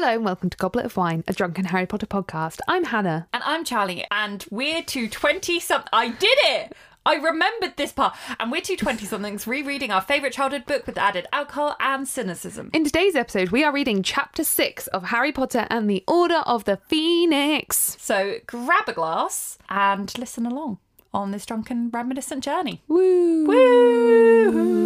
Hello and welcome to Goblet of Wine, a drunken Harry Potter podcast. I'm Hannah. And I'm Charlie, and we're two 20 something. I did it! I remembered this part. And we're two 20 somethings rereading our favourite childhood book with added alcohol and cynicism. In today's episode, we are reading chapter six of Harry Potter and the Order of the Phoenix. So grab a glass and listen along on this drunken reminiscent journey. Woo! Woo!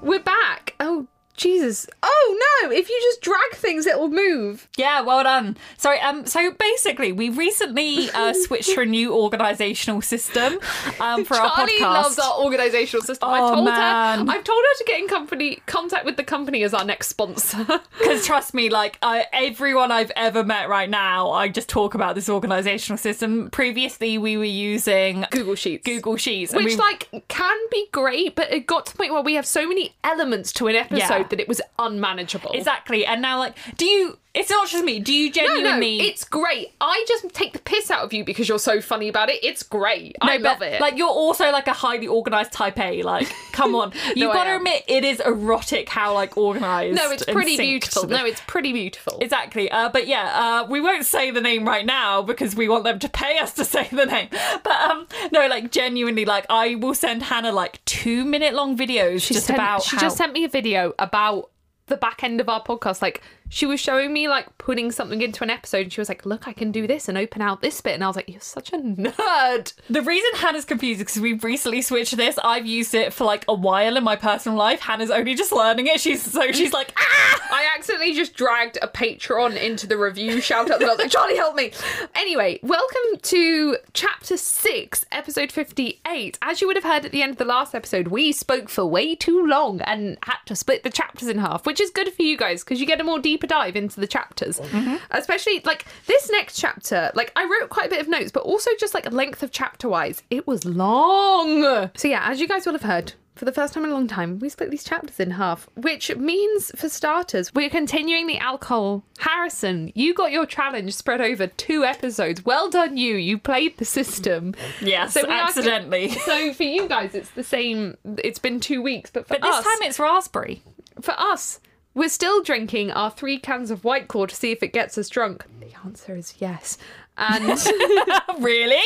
We're back. Oh, Jesus. Oh no, if you just drag things, it will move. Yeah, well done. Sorry, um, so basically, we recently uh, switched to a new organisational system um, for our Charlie podcast. loves our organisational system. I've Oh, told man. her I've told her to get in company contact with the company as our next sponsor. Because trust me, like uh, everyone I've ever met right now, I just talk about this organisational system. Previously, we were using Google Sheets. Google Sheets, Which we- like can be great, but it got to the point where we have so many elements to an episode Yeah. That it was unmanageable. exactly. And now, like, do you? It's not just me. Do you No, genuinely? no, it's great. I just take the piss out of you because you're so funny about it. It's great. I No, love it. Like you're also like a highly organised type A. Like, come on, you've got to admit it is erotic how like organised. no, it's pretty beautiful. No, it's pretty beautiful. Exactly. Uh, but yeah, uh, we won't say the name right now because we want them to pay us to say the name. But um, no, like genuinely, like I will send Hannah like two minute long videos just sent- about she how. just sent me a video about the back end of our podcast. Like she was showing me like putting something into an episode, and she was like, "Look, I can do this and open out this bit," and I was like, "You're such a nerd." the reason Hannah's confused is because we've recently switched this. I've used it for like a while in my personal life. Hannah's only just learning it. She's so she's like ah. I accidentally just dragged a Patreon into the review shout out, and I was like, Charlie, help me. Anyway, welcome to chapter six, episode 58. As you would have heard at the end of the last episode, we spoke for way too long and had to split the chapters in half, which is good for you guys because you get a more deeper dive into the chapters. Mm-hmm. Especially like this next chapter, like I wrote quite a bit of notes, but also just like length of chapter wise, it was long. So, yeah, as you guys will have heard, for the first time in a long time, we split these chapters in half, which means, for starters, we're continuing the alcohol. Harrison, you got your challenge spread over two episodes. Well done, you. You played the system. Yes, So we are- accidentally. So for you guys, it's the same. It's been two weeks, but for But this us, time it's raspberry. for us, we're still drinking our three cans of White Claw to see if it gets us drunk. The answer is yes. And really?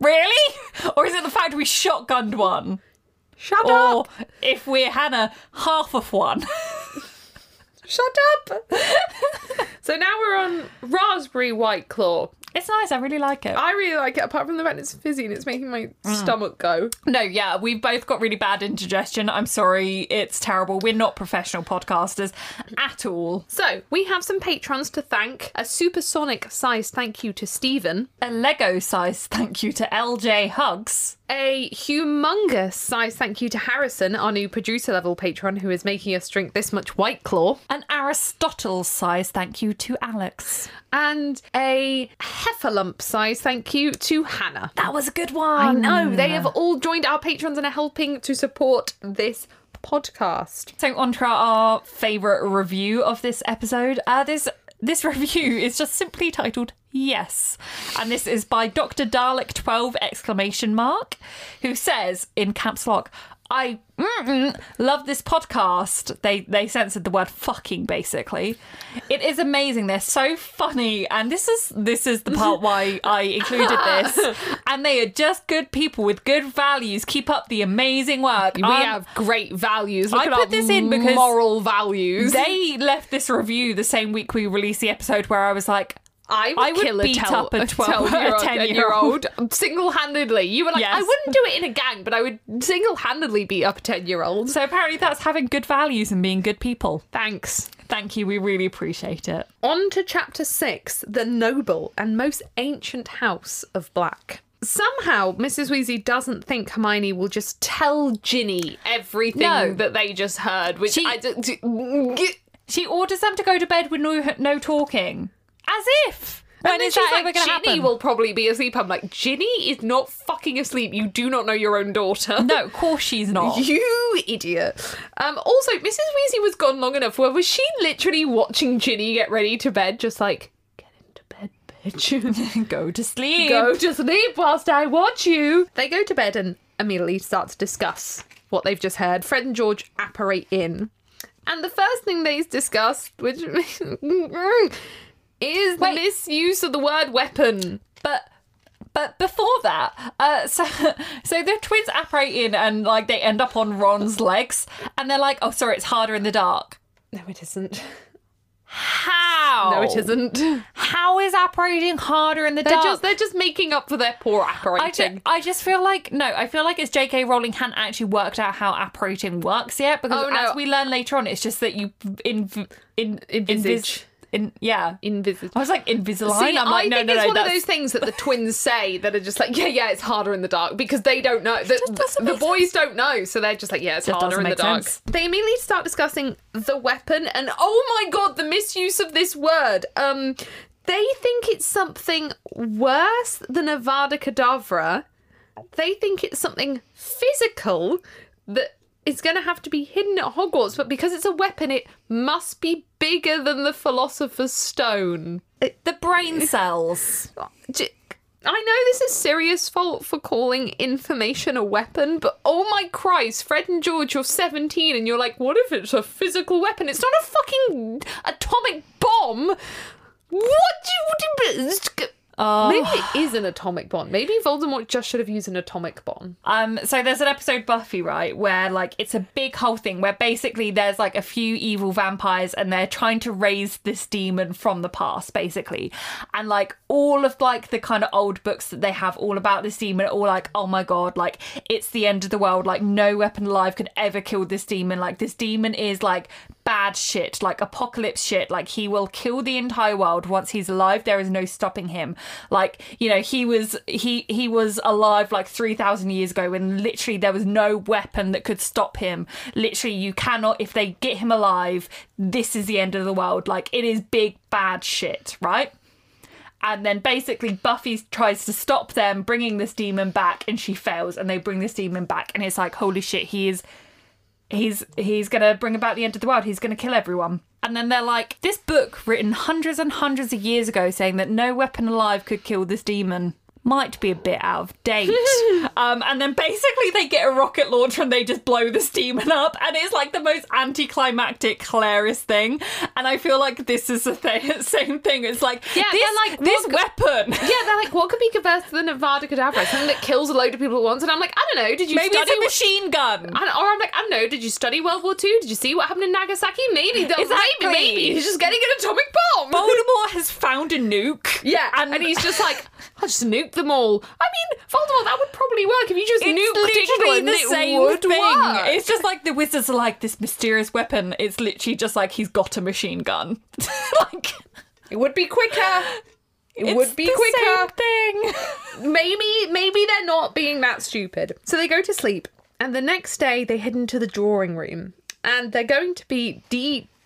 Really? Or is it the fact we shotgunned one? shut Or up! if we're Hannah, half of one. Shut up! so now we're on raspberry White Claw. It's nice. I really like it. I really like it, apart from the fact it's fizzy and it's making my mm. stomach go. No, yeah, we've both got really bad indigestion. I'm sorry, it's terrible. We're not professional podcasters at all. So, we have some patrons to thank. A supersonic size thank you to Stephen. A Lego size thank you to LJ Hugs. A humongous size thank you to Harrison, our new producer level patron, who is making us drink this much White Claw. An Aristotle size thank you to Alex. And a Heffalump size thank you to Hannah. That was a good one. I know, they have all joined our patrons and are helping to support this podcast. So on to our favourite review of this episode. Uh, this this review is just simply titled Yes. And this is by Dr. Dalek 12 exclamation mark, who says in caps lock, I love this podcast. They they censored the word fucking basically. It is amazing. They're so funny, and this is this is the part why I included this. And they are just good people with good values. Keep up the amazing work. We I'm- have great values. Look I put this in because moral values. they left this review the same week we released the episode where I was like, I would, I would kill a, beat tel- up a 12 12-year-old, a 10-year-old. 10-year-old single-handedly. You were like, Yes. I wouldn't do it in a gang, but I would single-handedly beat up a 10-year-old. so apparently that's having good values and being good people. Thanks. Thank you, we really appreciate it. On to chapter six the noble and most ancient house of black. Somehow, Mrs. Weasley doesn't think Hermione will just tell Ginny everything No. that they just heard, which She- I d- d- She orders them to go to bed with no, no talking. As if. And When is she's that like, ever going to Ginny happen? will probably be asleep. I'm like, Ginny is not fucking asleep. You do not know your own daughter. No, of course she's not. You idiot. Um, also, Mrs. Weasley was gone long enough where was she literally watching Ginny get ready to bed, just like, get into bed, bitch. Go to sleep. go to sleep whilst I watch you. They go to bed and immediately start to discuss what they've just heard. Fred and George apparate in. And the first thing they discuss, which is the Wait. misuse of the word weapon. But but before that, uh, so so the twins apparate in and like they end up on Ron's legs, and they're like, "Oh, sorry, it's harder in the dark." No, it isn't. How? No, it isn't. How is apparating harder in the They're dark? just they're just making up for their poor I, apparating. ju- I just feel like no, I feel like it's J.K. Rowling hadn't actually worked out how apparating works yet because Oh, no. as we learn later on, it's just that you in in Envisage. In yeah. Envisage. I was like Invisalign. See, I'm like I no, think no, it's no. one that's... of those things that the twins say that are just like, yeah, yeah, it's harder in the dark because they don't know. The, the boys don't know, so they're just like, yeah, it's harder in the dark. sense. They immediately start discussing the weapon, and oh my god, the misuse of this word. Um, they think it's something worse than Avada Kedavra. They think it's something physical that is going to have to be hidden at Hogwarts, but because it's a weapon, it must be bigger than the Philosopher's Stone. The brain cells. I know this is serious fault for calling information a weapon, but oh my Christ, Fred and George, you're 17 and you're like, what if it's a physical weapon? It's not a fucking atomic bomb. What do you Oh. Maybe it is an atomic bomb. Maybe Voldemort just should have used an atomic bomb. Um, so there's an episode Buffy, right, where like it's a big whole thing where basically there's like a few evil vampires and they're trying to raise this demon from the past, basically. And like all of like the kind of old books that they have all about this demon all like, oh my god, like it's the end of the world, like no weapon alive could ever kill this demon. Like this demon is like bad shit, like apocalypse shit. Like he will kill the entire world once he's alive. There is no stopping him. Like you know, he was he he was alive like three thousand years ago, and literally there was no weapon that could stop him. Literally, you cannot. If they get him alive, this is the end of the world. Like it is big bad shit, right? And then basically Buffy tries to stop them bringing this demon back, and she fails, and they bring this demon back, and it's like holy shit, he is he's he's gonna bring about the end of the world. He's gonna kill everyone. And then they're like this book written hundreds and hundreds of years ago saying that no weapon alive could kill this demon might be a bit out of date um, and then basically they get a rocket launcher and they just blow this demon up and it's like the most anticlimactic hilarious thing and i feel like this is the thing, same thing it's like Yeah, this, like, this weapon Yeah, they're like, what could be worse than Avada Kedavra? Something that kills a load of people at once. And I'm like, I don't know. Did you maybe study? it's a machine gun don't- or I'm like, I don't know. Did you study World War Two? Did you see what happened in Nagasaki? Maybe, Exactly. maybe, maybe he's just getting an atomic bomb. Voldemort has found a nuke. Yeah, and, and, he's just like, I'll just nuke them all. I mean, Voldemort, that would probably work if you just it's nuked literally England. the it same would thing. work. It's just like the wizards are like this mysterious weapon. It's literally just like he's got a machine gun. like It would be quicker. It it's would be the quicker. same thing. maybe maybe they're not being that stupid. So they go to sleep, and the next day they head into the drawing room, and they're going to be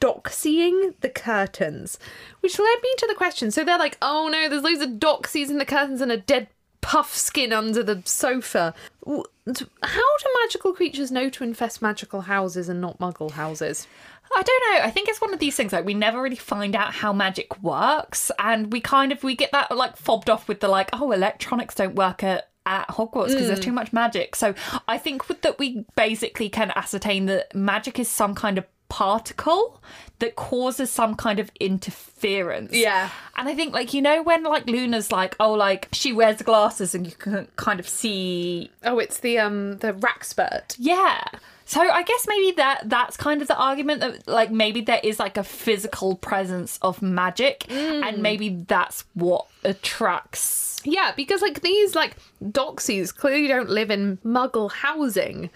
de-doxying the curtains, which led me to the question. So they're like, "Oh no, there's loads of doxies in the curtains and a dead Puffskein under the sofa." How do magical creatures know to infest magical houses and not muggle houses? I don't know. I think it's one of these things like we never really find out how magic works, and we kind of we get that like fobbed off with the like, oh, electronics don't work at at Hogwarts because there's too mm. much magic. So I think that we basically can ascertain that magic is some kind of particle that causes some kind of interference. Yeah. And I think like you know when like Luna's like, oh, like she wears glasses and you can kind of see Oh, it's the um the Wrackspurt. yeah. So I guess maybe that that's kind of the argument that like maybe there is like a physical presence of magic and maybe that's what attracts Yeah, because like these like doxies clearly don't live in muggle housing.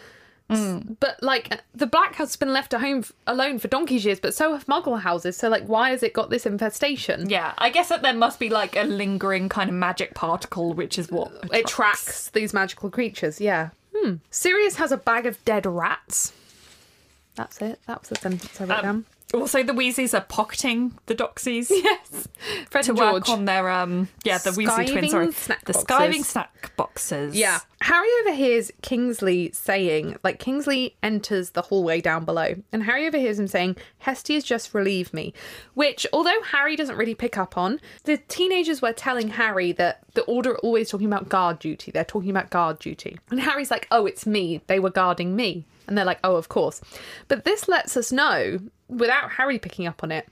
S- But like the black house has been left at home f- alone for donkey's years, but so have muggle houses. So like why has it got this infestation? Yeah, I guess that there must be like a lingering kind of magic particle which is what It tracks these magical creatures, yeah. Hmm. Sirius has a bag of dead rats. That's it. That was the sentence I wrote Um, down. Also, the Weasleys are pocketing the Doxies Yes. Fred to and work on their um yeah the Weasley twins. Sorry, the boxes. skiving snack boxes. Yeah. Harry overhears Kingsley saying, like, Kingsley enters the hallway down below, and Harry overhears him saying, Hestia has just relieved me. Which, although Harry doesn't really pick up on, the teenagers were telling Harry that the Order are always talking about guard duty. They're talking about guard duty. And Harry's like, oh, it's me. They were guarding me. And they're like, oh, of course. But this lets us know, without Harry picking up on it,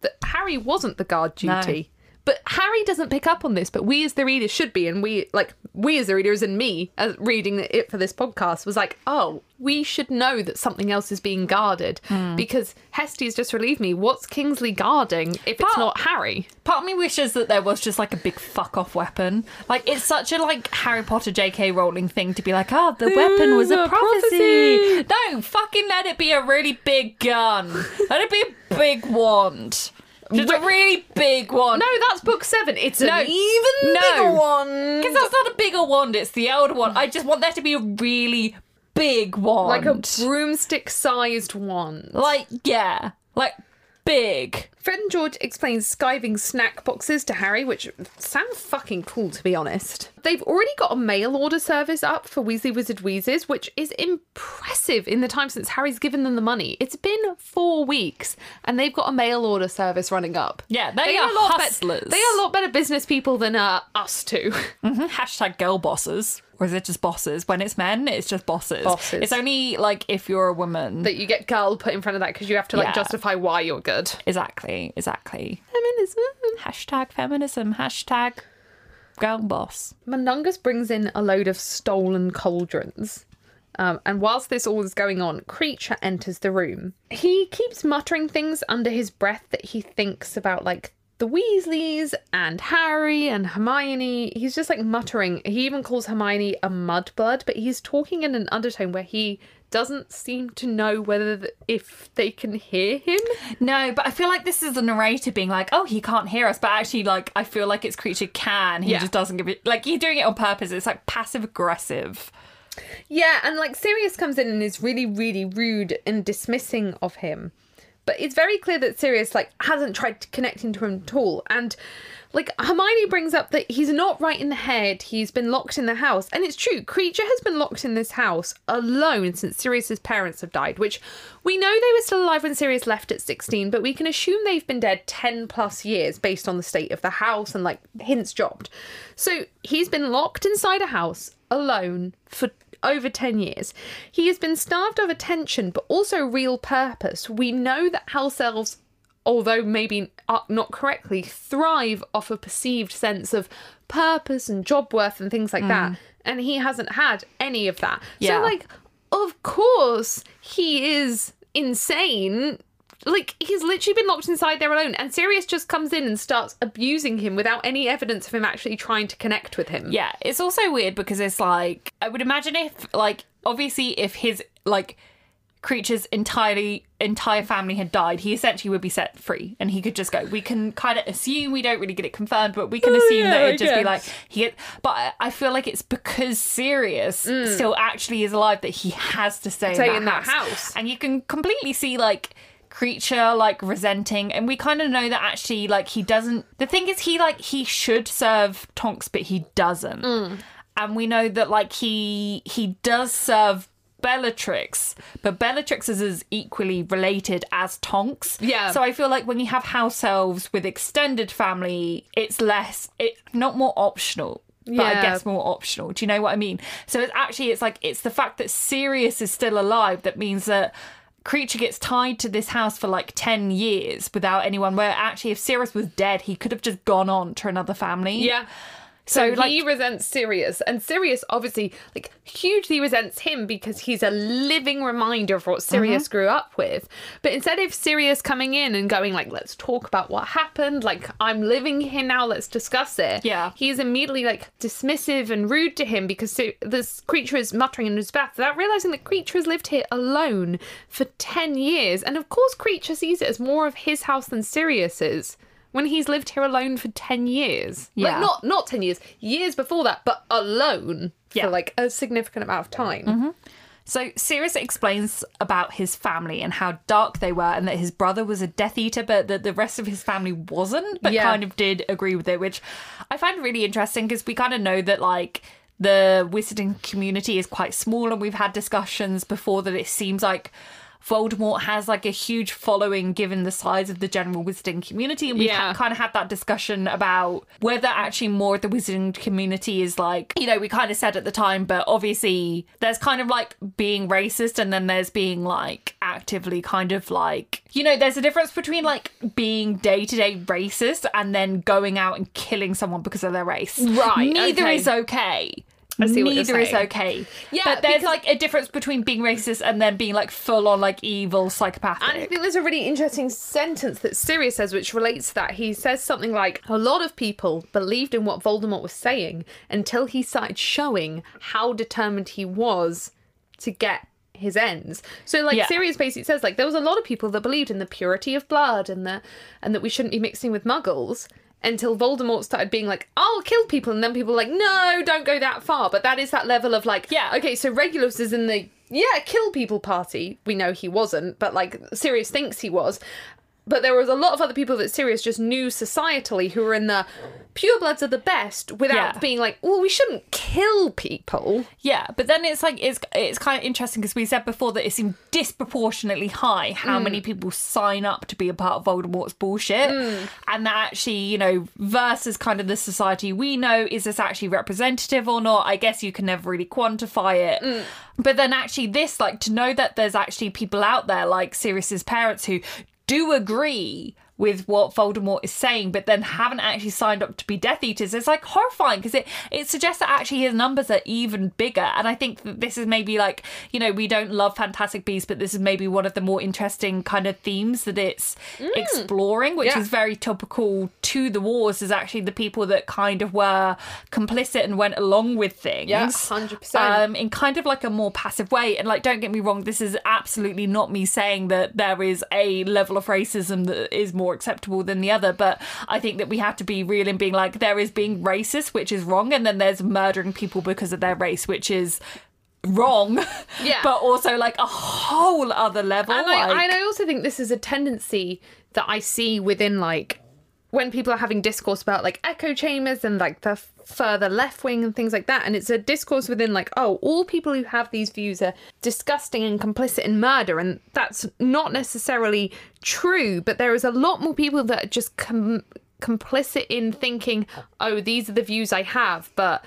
that Harry wasn't the guard duty. But Harry doesn't pick up on this, but we as the readers should be, and we like we as the readers and me as reading it for this podcast was like, oh, we should know that something else is being guarded hmm. because Hestia's just relieved me. What's Kingsley guarding if it's not Harry? Part of me wishes that there was just like a big fuck off weapon. Like it's such a like Harry Potter J.K. Rowling thing to be like, oh, the weapon was a a prophecy. No, fucking let it be a really big gun. let it be a big wand. Just a really big one. No, that's book seven. It's No. an even No. bigger one. Because that's not a bigger wand, it's the elder one. I just want there to be a really big wand. like a broomstick-sized one. Like, yeah. Like, big. Fred and George explain skiving snack boxes to Harry, which sound fucking cool to be honest. They've already got a mail order service up for Weasley Wizard Wheezes, which is impressive in the time since Harry's given them the money. It's been four weeks and they've got a mail order service running up. Yeah, they, are are a lot hustlers. they are a lot better business people than uh, us two. Hashtag girl bosses. Or is it just bosses? When it's men, it's just bosses. Bosses. It's only like if you're a woman. that you get girl put in front of that because you have to like Yeah. justify why you're good. exactly, exactly. Feminism. Hashtag feminism. Hashtag girl boss. Mundungus brings in a load of stolen cauldrons. Um, and whilst this all is going on, Kreacher enters the room. He keeps muttering things under his breath that he thinks about, like the Weasleys and Harry and Hermione. He's just like muttering. He even calls Hermione a mudblood, but he's talking in an undertone where he doesn't seem to know whether th- if they can hear him. No, but I feel like this is the narrator being like, "Oh, he can't hear us," but actually, like, I feel like it's Kreacher can. He Yeah. just doesn't give it. Like, he's doing it on purpose. It's like passive aggressive. Yeah, and like Sirius comes in and is really, really rude and dismissing of him. But it's very clear that Sirius like hasn't tried to connect into him at all. And like Hermione brings up that he's not right in the head, he's been locked in the house. And it's true, Kreacher has been locked in this house alone since Sirius's parents have died, which we know they were still alive when Sirius left at 16, but we can assume they've been dead 10 plus years based on the state of the house and like hints dropped. So he's been locked inside a house alone for over 10 years. He has been starved of attention, but also real purpose. We know that house elves, although maybe not correctly, thrive off a perceived sense of purpose and job worth and things like that. Mm. And he hasn't had any of that. Yeah. So, like, of course, he is insane. Like, he's literally been locked inside there alone, and Sirius just comes in and starts abusing him without any evidence of him actually trying to connect with him. Yeah, it's also weird because it's like I would imagine if like obviously if his like Kreacher's entirely entire family had died, he essentially would be set free and he could just go. We can kind of assume we don't really get it confirmed, but we can assume yeah, that it'd just be like he. But I- I feel like it's because Sirius still actually is alive that he has to stay, Mm. Stay in, in that, that house. house. and you can completely see like Kreacher like resenting and we kind of know that actually like he doesn't the thing is he like he should serve tonks but he doesn't Mm. and we know that like he he does serve Bellatrix, but Bellatrix is as equally related as Tonks. Yeah. So I feel like when you have house elves with extended family, it's less, it not more optional. But I guess more optional. Do you know what I mean? So it's actually it's like it's the fact that Sirius is still alive that means that Kreacher gets tied to this house for like 10 years without anyone where actually if Sirius was dead he could have just gone on to another family Yeah. So So like he resents Sirius, and Sirius obviously like hugely resents him because he's a living reminder of what Sirius Mm-hmm. grew up with. But instead of Sirius coming in and going like, "Let's talk about what happened," like I'm living here now, let's discuss it. Yeah. he's immediately like dismissive and rude to him because Sir- this creature is muttering in his bath without realizing that Kreacher has lived here alone for ten years, and of course, Kreacher sees it as more of his house than Sirius's. When he's lived here alone for ten years, Yeah. like not not 10 years, years before that, but alone Yeah. Mm-hmm. for like a significant amount of time. So Sirius explains about his family and how dark they were, and that his brother was a Death Eater, but that the rest of his family wasn't, but Yeah. kind of did agree with it, which I find really interesting because we kind of know that like the wizarding community is quite small, and we've had discussions before that it seems like. Voldemort has like a huge following given the size of the general wizarding community, and we've Yeah. had, kind of had that discussion about whether actually more of the wizarding community is like, you know, we kind of said at the time, but obviously there's kind of like being racist, and then there's being like actively kind of like, you know, there's a difference between like being day to day racist and then going out and killing someone because of their race. Right, Neither okay. is okay. I see what you're Neither is okay. Yeah, but there's because- like a difference between being racist and then being like full on like evil psychopathic. And I think there's a really interesting sentence that Sirius says, which relates to that. He says something like, A lot of people believed in what Voldemort was saying until he started showing how determined he was to get his ends. So like Yeah. Sirius basically says like there was a lot of people that believed in the purity of blood and the and that we shouldn't be mixing with muggles until Voldemort started being like, I'll kill people and then people were like, No, don't go that far. But that is that level of like Yeah. okay, so Regulus is in the yeah, kill people party. We know he wasn't, but like Sirius thinks he was. But there was a lot of other people that Sirius just knew societally who were in the purebloods are the best without Yeah. being like, well, we shouldn't kill people. Yeah, but then it's like it's it's kind of interesting because we said before that it seemed disproportionately high how mm. many people sign up to be a part of Voldemort's bullshit, mm. and that actually you know versus kind of the society we know is this actually representative or not? I guess you can never really quantify it. Mm. But then actually this like to know that there's actually people out there like Sirius's parents who do agree with what Voldemort is saying, but then haven't actually signed up to be Death Eaters. It's like horrifying because it, it suggests that actually his numbers are even bigger. And I think that this is maybe like, you know, we don't love Fantastic Beasts, but this is maybe one of the more interesting kind of themes that it's exploring, which Yeah. is very topical to the wars, is actually the people that kind of were complicit and went along with things. Yeah, 100%. Um, in kind of like a more passive way. And like, don't get me wrong, this is absolutely not me saying that there is a level of racism that is more acceptable than the other. But I think that we have to be real in being like, there is being racist, which is wrong, and then there's murdering people because of their race, which is wrong. Yeah. but also like a whole other level. And I, like- and I also think this is a tendency that I see within like when people are having discourse about like echo chambers and like the further left wing and things like that. And it's a discourse within like, oh, all people who have these views are disgusting and complicit in murder. And that's not necessarily true, but there is a lot more people that are just com- complicit in thinking, oh, these are the views I have, but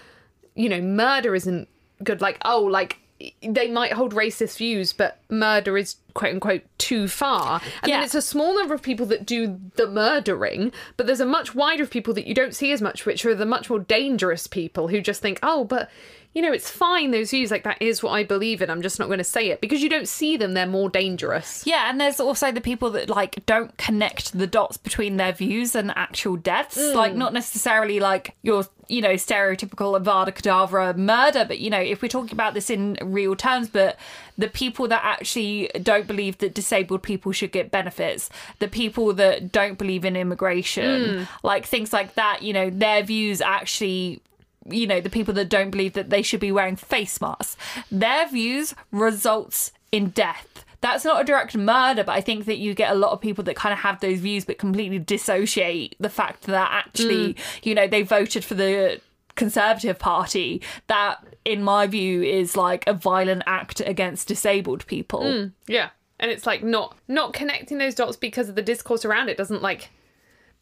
you know, murder isn't good. Like, oh, like they might hold racist views, but murder is quote unquote too far. And Yeah. then it's a small number of people that do the murdering, but there's a much wider of people that you don't see as much, which are the much more dangerous people who just think, oh, but you know, it's fine, those views, like that is what I believe in. I'm just not going to say it. Because you don't see them, they're more dangerous. Yeah, and there's also the people that like don't connect the dots between their views and actual deaths. Mm. Like not necessarily like your you know stereotypical Avada Kedavra murder, but you know if we're talking about this in real terms, but the people that actually don't believe that disabled people should get benefits, the people that don't believe in immigration, mm. like things like that, you know, their views actually you know the people that don't believe that they should be wearing face masks. Their views results in death. That's not a direct murder but i think that you get a lot of people that kind of have those views but completely dissociate the fact that actually mm. you know they voted for the conservative party that in my view is like a violent act against disabled people. Mm, yeah. And it's like not not connecting those dots because of the discourse around it doesn't like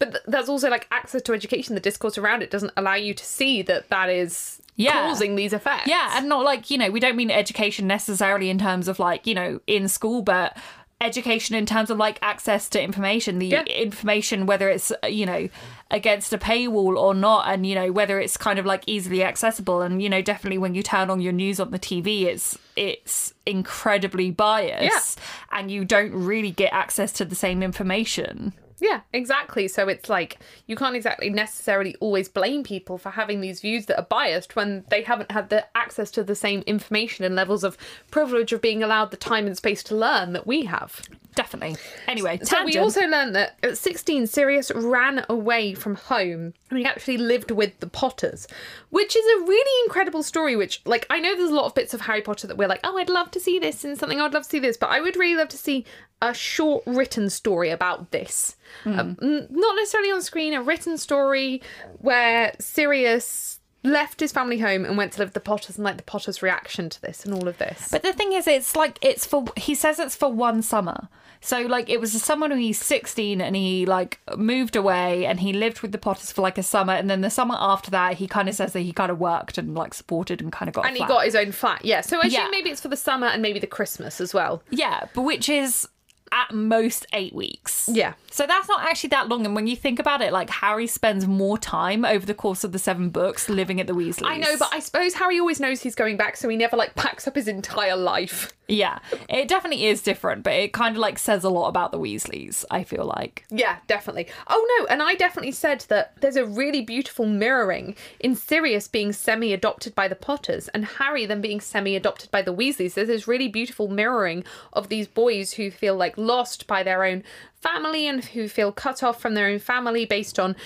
but th- that's also like access to education the discourse around it doesn't allow you to see that that is Yeah. causing these effects Yeah, and not like, you know, we don't mean education necessarily in terms of like, you know, in school, but education in terms of like access to information, the Yeah. information, whether it's, uh, you know, against a paywall or not, and, you know, whether it's kind of like easily accessible. And, you know, definitely when you turn on your news on the TV, it's, it's incredibly biased and you don't really get access to the same information. Yeah, exactly. So it's like you can't exactly necessarily always blame people for having these views that are biased when they haven't had the access to the same information and levels of privilege of being allowed the time and space to learn that we have. Definitely. Anyway, So we also learned that at 16, Sirius ran away from home and he actually lived with the Potters, which is a really incredible story. Which, like, I know there's a lot of bits of Harry Potter that we're like, oh, I'd love to see this and something, I'd love to see this, but I would really love to see a short written story about this. Um, not necessarily on screen, a written story where Sirius left his family home and went to live with the Potters and like the Potters' reaction to this and all of this. But the thing is, it's like it's for. He says it's for one summer. So like it was a summer when he's sixteen and he like moved away and he lived with the Potters for like a summer and then the summer after that he kind of says that he kind of worked and like supported and kind of got. and he got his own flat, yeah. So I assume maybe it's for the summer and maybe the Christmas as well. yeah, but which is at most eight weeks. Yeah. So that's not actually that long. And when you think about it, like Harry spends more time over the course of the seven books living at the Weasleys. I know, but I suppose Harry always knows he's going back, so he never like packs up his entire life. yeah, it definitely is different. But it kind of like says a lot about the Weasleys. I feel like. Yeah, definitely. Oh no, and I definitely said that there's a really beautiful mirroring in Sirius being semi-adopted by the Potters and Harry then being semi-adopted by the Weasleys. There's this really beautiful mirroring of these boys who feel like lost by their own family and who feel cut off from their own family based on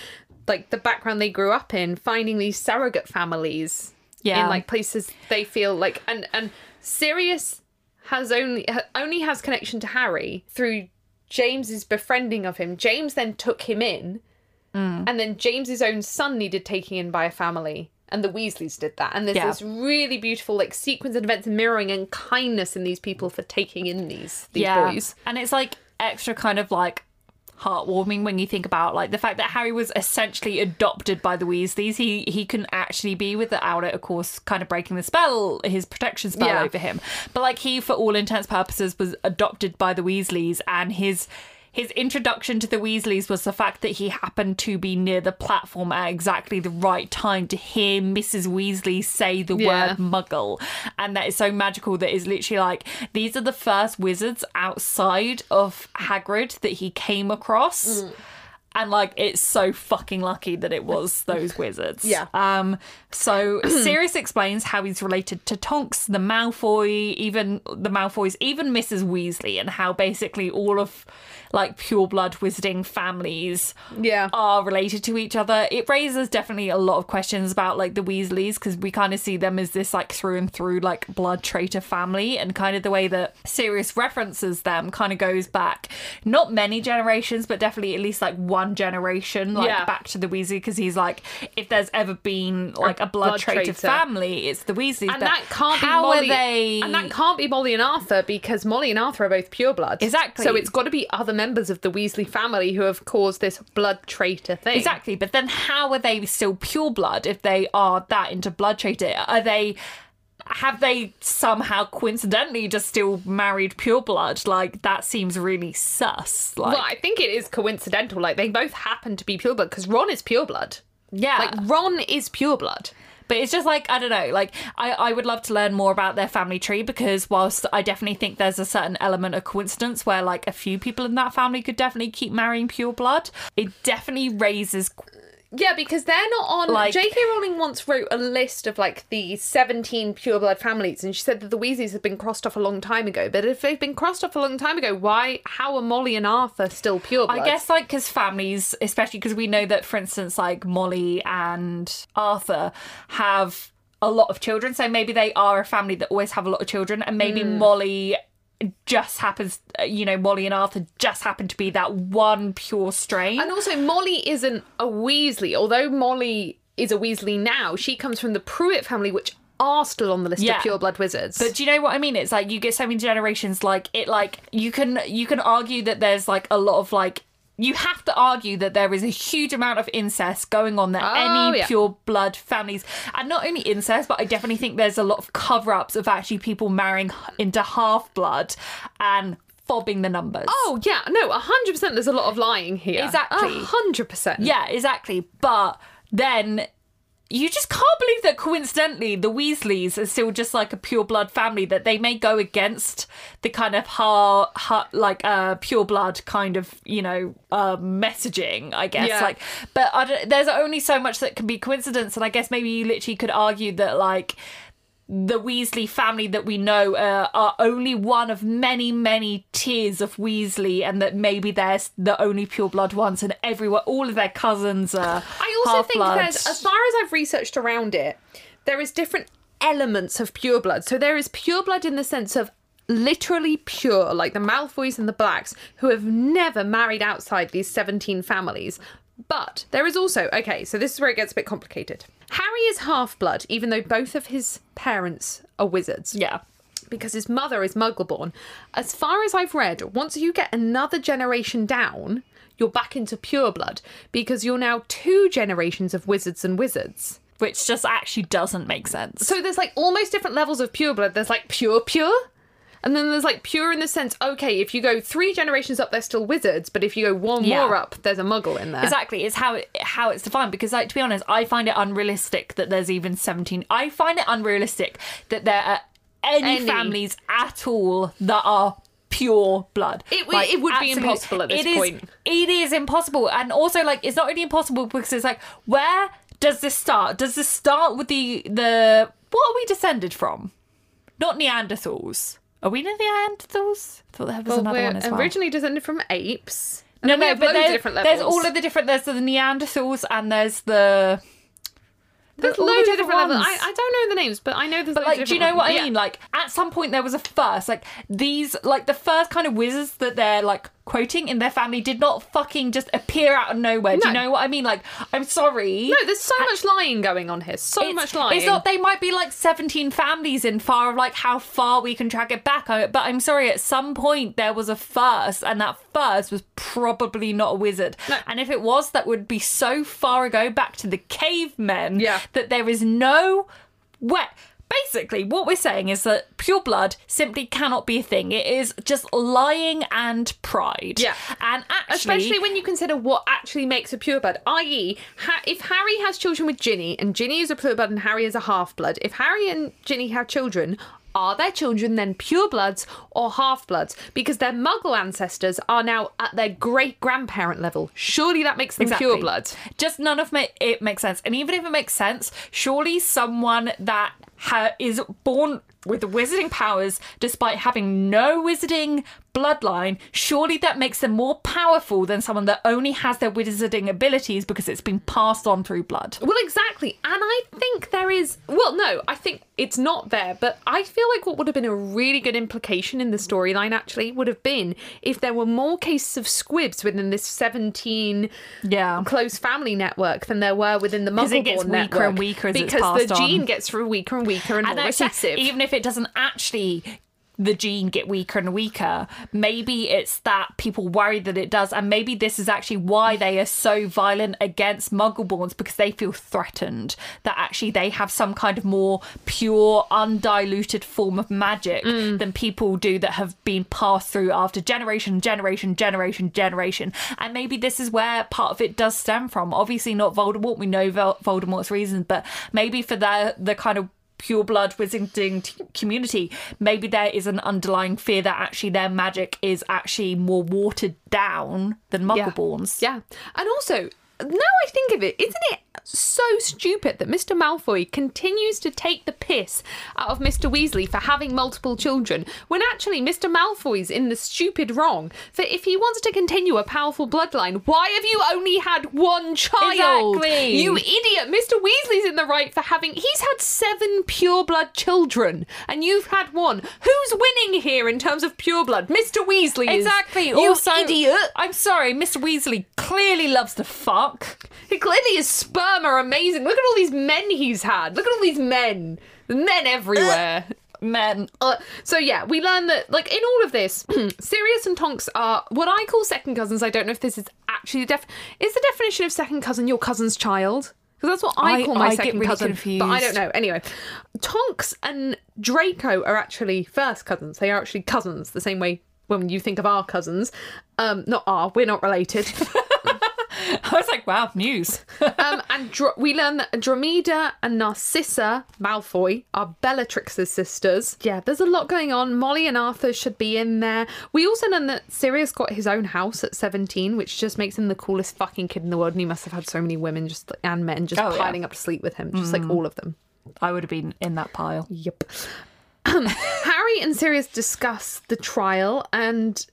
like the background they grew up in, finding these surrogate families Yeah. in like places they feel like and and Sirius has only only has connection to Harry through James's befriending of him. James then took him in, mm. and then James's own son needed taking in by a family, and the Weasleys did that. And there's Yeah. this really beautiful like sequence of events mirroring and kindness in these people for taking in these these boys. And it's like extra kind of like heartwarming when you think about like the fact that Harry was essentially adopted by the Weasleys. He he couldn't actually be without it, of course, kind of breaking the spell, his protection spell Yeah. over him. But like he, for all intents purposes, was adopted by the Weasleys, and his his introduction to the Weasleys was the fact that he happened to be near the platform at exactly the right time to hear Mrs. Weasley say the Yeah. word muggle. And that is so magical that it's literally like these are the first wizards outside of Hagrid that he came across. Mm. And like it's so fucking lucky that it was those wizards. Yeah. Um so Sirius explains how he's related to Tonks, the Malfoy, even the Malfoys, even Mrs. Weasley, and how basically all of like pure blood wizarding families Yeah. are related to each other. It raises definitely a lot of questions about like the Weasleys because we kind of see them as this like through and through like blood traitor family, and kind of the way that Sirius references them kind of goes back not many generations, but definitely at least like one generation, like Yeah. back to the Weasley because he's like, if there's ever been like a blood, blood traitor, traitor. family, it's the Weasleys. and that can't how be Molly. are they? And that can't be Molly and Arthur because Molly and Arthur are both pure blood. Exactly. So it's got to be other members of the Weasley family who have caused this blood traitor thing. Exactly, but then how are they still pure blood if they are that into blood traitor? Are they have they somehow coincidentally just still married pure blood? Like that seems really sus. Like Well, I think it is coincidental. Like they both happen to be pure blood because Ron is pure blood. yeah. Like Ron is pure blood. But it's just like I don't know. Like I, I would love to learn more about their family tree because whilst I definitely think there's a certain element of coincidence where like a few people in that family could definitely keep marrying pure blood, it definitely raises Yeah, because they're not on. Like- J.K. Rowling once wrote a list of like the 17 pureblood families, and she said that the Weasleys have been crossed off a long time ago. But if they've been crossed off a long time ago, why? How are Molly and Arthur still pureblood? I guess like because families, especially because we know that, for instance, like Molly and Arthur have a lot of children, so maybe they are a family that always have a lot of children, and maybe Hmm. Molly just happens, uh, you know, Molly and Arthur just happen to be that one pure strain. And also, Molly isn't a Weasley. Although Molly is a Weasley now, she comes from the Prewett family, which are still on the list Yeah. of pureblood wizards. But do you know what I mean? It's like you get so many generations. Like it, like you can you can argue that there's like a lot of like you have to argue that there is a huge amount of incest going on that Oh, any yeah. pure blood families, and not only incest, but I definitely think there's a lot of cover ups of actually people marrying into half blood and fobbing the numbers. oh yeah, no, hundred percent. There's a lot of lying here. Exactly. hundred percent. Yeah, exactly. But then you just can't believe that coincidentally the Weasleys are still just like a pure blood family that they may go against the kind of ha, ha like uh pure blood kind of you know uh messaging I guess Yeah. like but there's only so much that can be coincidence and I guess maybe you literally could argue that like the Weasley family that we know uh, are only one of many, many tiers of Weasley, and that maybe they're the only pure blood ones, and everywhere, all of their cousins are. I also think half-bloods. there's, as far as I've researched around it, there is different elements of pure blood. So there is pure blood in the sense of literally pure, like the Malfoys and the Blacks, who have never married outside these 17 families. But there is also, okay, so this is where it gets a bit complicated. Harry is half blood, even though both of his parents are wizards Yeah. because his mother is Muggleborn. As far as I've read, once you get another generation down, you're back into pure blood because you're now two generations of wizards and wizards. Which just actually doesn't make sense. So there's like almost different levels of pure blood. There's like pure, pure. And then there's like pure in the sense, okay, if you go three generations up, they're still wizards, but if you go one Yeah. more up, there's a muggle in there. Exactly, it's how it, how it's defined. Because, like, to be honest, I find it unrealistic that there's even seventeen. I find it unrealistic that there are any, Any. families at all that are pure blood. It w- it would be impossible at this it is- point. It is impossible, and also like it's not really impossible because it's like where does this start? Does this start with the the what are we descended from? Not Neanderthals. Are we near the Neanderthals? I thought there was Well, another one as well. originally descended from apes. And No, no, but of there's, there's all of the different. There's the Neanderthals and there's the. There's all the loads of different levels. I, I don't know the names, but I know there's But like, of do you know what ones. I Yeah. mean? Like, at some point there was a first. Like these, like the first kind of wizards that they're like quoting in their family did not fucking just appear out of nowhere. Do you know what I mean? Like, I'm sorry. No, there's so much lying going on here. So much lying. It's not. They might be like seventeen families in far of like how far we can track it back. I- But I'm sorry. At some point there was a first, and that first was probably not a wizard. No. And if it was, that would be so far ago back to the cavemen. Yeah. That there is no way. Basically, what we're saying is that pure blood simply cannot be a thing. It is just lying and pride. Yeah. And actually, Especially when you consider what actually makes a pureblood, i.e., ha- if Harry has children with Ginny and Ginny is a pureblood and Harry is a half blood, if Harry and Ginny have children, are their children then purebloods or half bloods? Because their muggle ancestors are now at their great grandparent level. Surely that makes them Exactly. purebloods. Just none of it makes sense. And even if it makes sense, surely someone that ha- is born with wizarding powers, despite having no wizarding bloodline, surely that makes them more powerful than someone that only has their wizarding abilities because it's been passed on through blood. Well, exactly. And I think there is. Well, no, I think it's not there, but I feel like what would have been a really good implication in the storyline actually would have been if there were more cases of squibs within this 17 Yeah. close family network than there were within the Muggleborn weaker network. and weaker as it's because passed the on. gene gets through weaker and weaker and, And more recessive. even if it doesn't actually the gene get weaker and weaker maybe it's that people worry that it does. And maybe this is actually why they are so violent against muggleborns because they feel threatened that actually they have some kind of more pure undiluted form of magic mm. than people do that have been passed through after generation generation generation generation. And maybe this is where part of it does stem from. Obviously not voldemort. We know voldemort's reasons but maybe for the the kind of pure blood wizarding t- community. Maybe there is an underlying fear that actually their magic is actually more watered down than muggleborns. Yeah. And also, now I think of it, isn't it so stupid that Mr. Malfoy continues to take the piss out of Mr. Weasley for having multiple children when actually Mr. Malfoy's in the stupid wrong? For if he wants to continue a powerful bloodline, why have you only had one child? Exactly. You idiot. Mr. Weasley's in the right for having. He's had seven pure blood children and you've had one. Who's winning here in terms of pure blood? Mr. Weasley is. Exactly. You also, idiot. I'm sorry, Mr. Weasley clearly loves to fuck. He clearly is sperm are amazing. Look at all these men he's had. Look at all these men. Men everywhere. Men. Uh, so yeah, we learn that like in all of this, Sirius and Tonks are what I call second cousins. I don't know if this is actually the def is the definition of second cousin your cousin's child. Because that's what I, I- call my I second really cousin. But I don't know. Anyway, Tonks and Draco are actually first cousins. They are actually cousins, the same way when you think of our cousins. Um, not our, we're not related. I was like, wow, news. um, and we learn that Andromeda and Narcissa Malfoy are Bellatrix's sisters. Yeah, there's a lot going on. Molly and Arthur should be in there. We also learn that Sirius got his own house at 17, which just makes him the coolest fucking kid in the world. And he must have had so many women just and men just Oh, yeah. piling up to sleep with him, just like all of them. I would have been in that pile. Yep. Harry and Sirius discuss the trial, and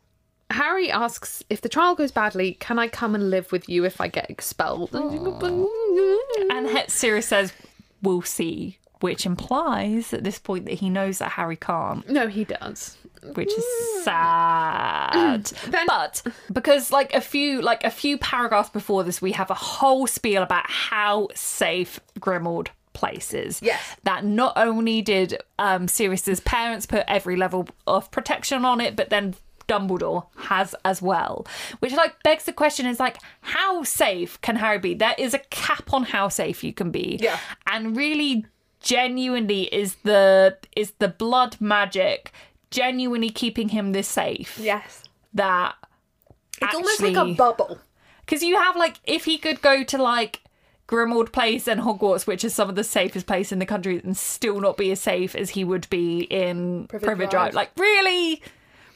Harry asks if the trial goes badly, can I come and live with you if I get expelled? And Sirius says, "We'll see," which implies at this point that he knows that Harry can't. no, he does. which is sad. Then- but because like a few like a few paragraphs before this, we have a whole spiel about how safe Grimmauld places. is. Yes. That not only did um Sirius's parents put every level of protection on it, but then Dumbledore has as well. Which like begs the question is like how safe can Harry be? There is a cap on how safe you can be. Yeah. And really genuinely is the is the blood magic genuinely keeping him this safe Yes. that It's almost like a bubble. because you have like if he could go to like Grimmauld Place and Hogwarts, which is some of the safest place in the country, and still not be as safe as he would be in Privet Privet, Drive. Drive. Like really,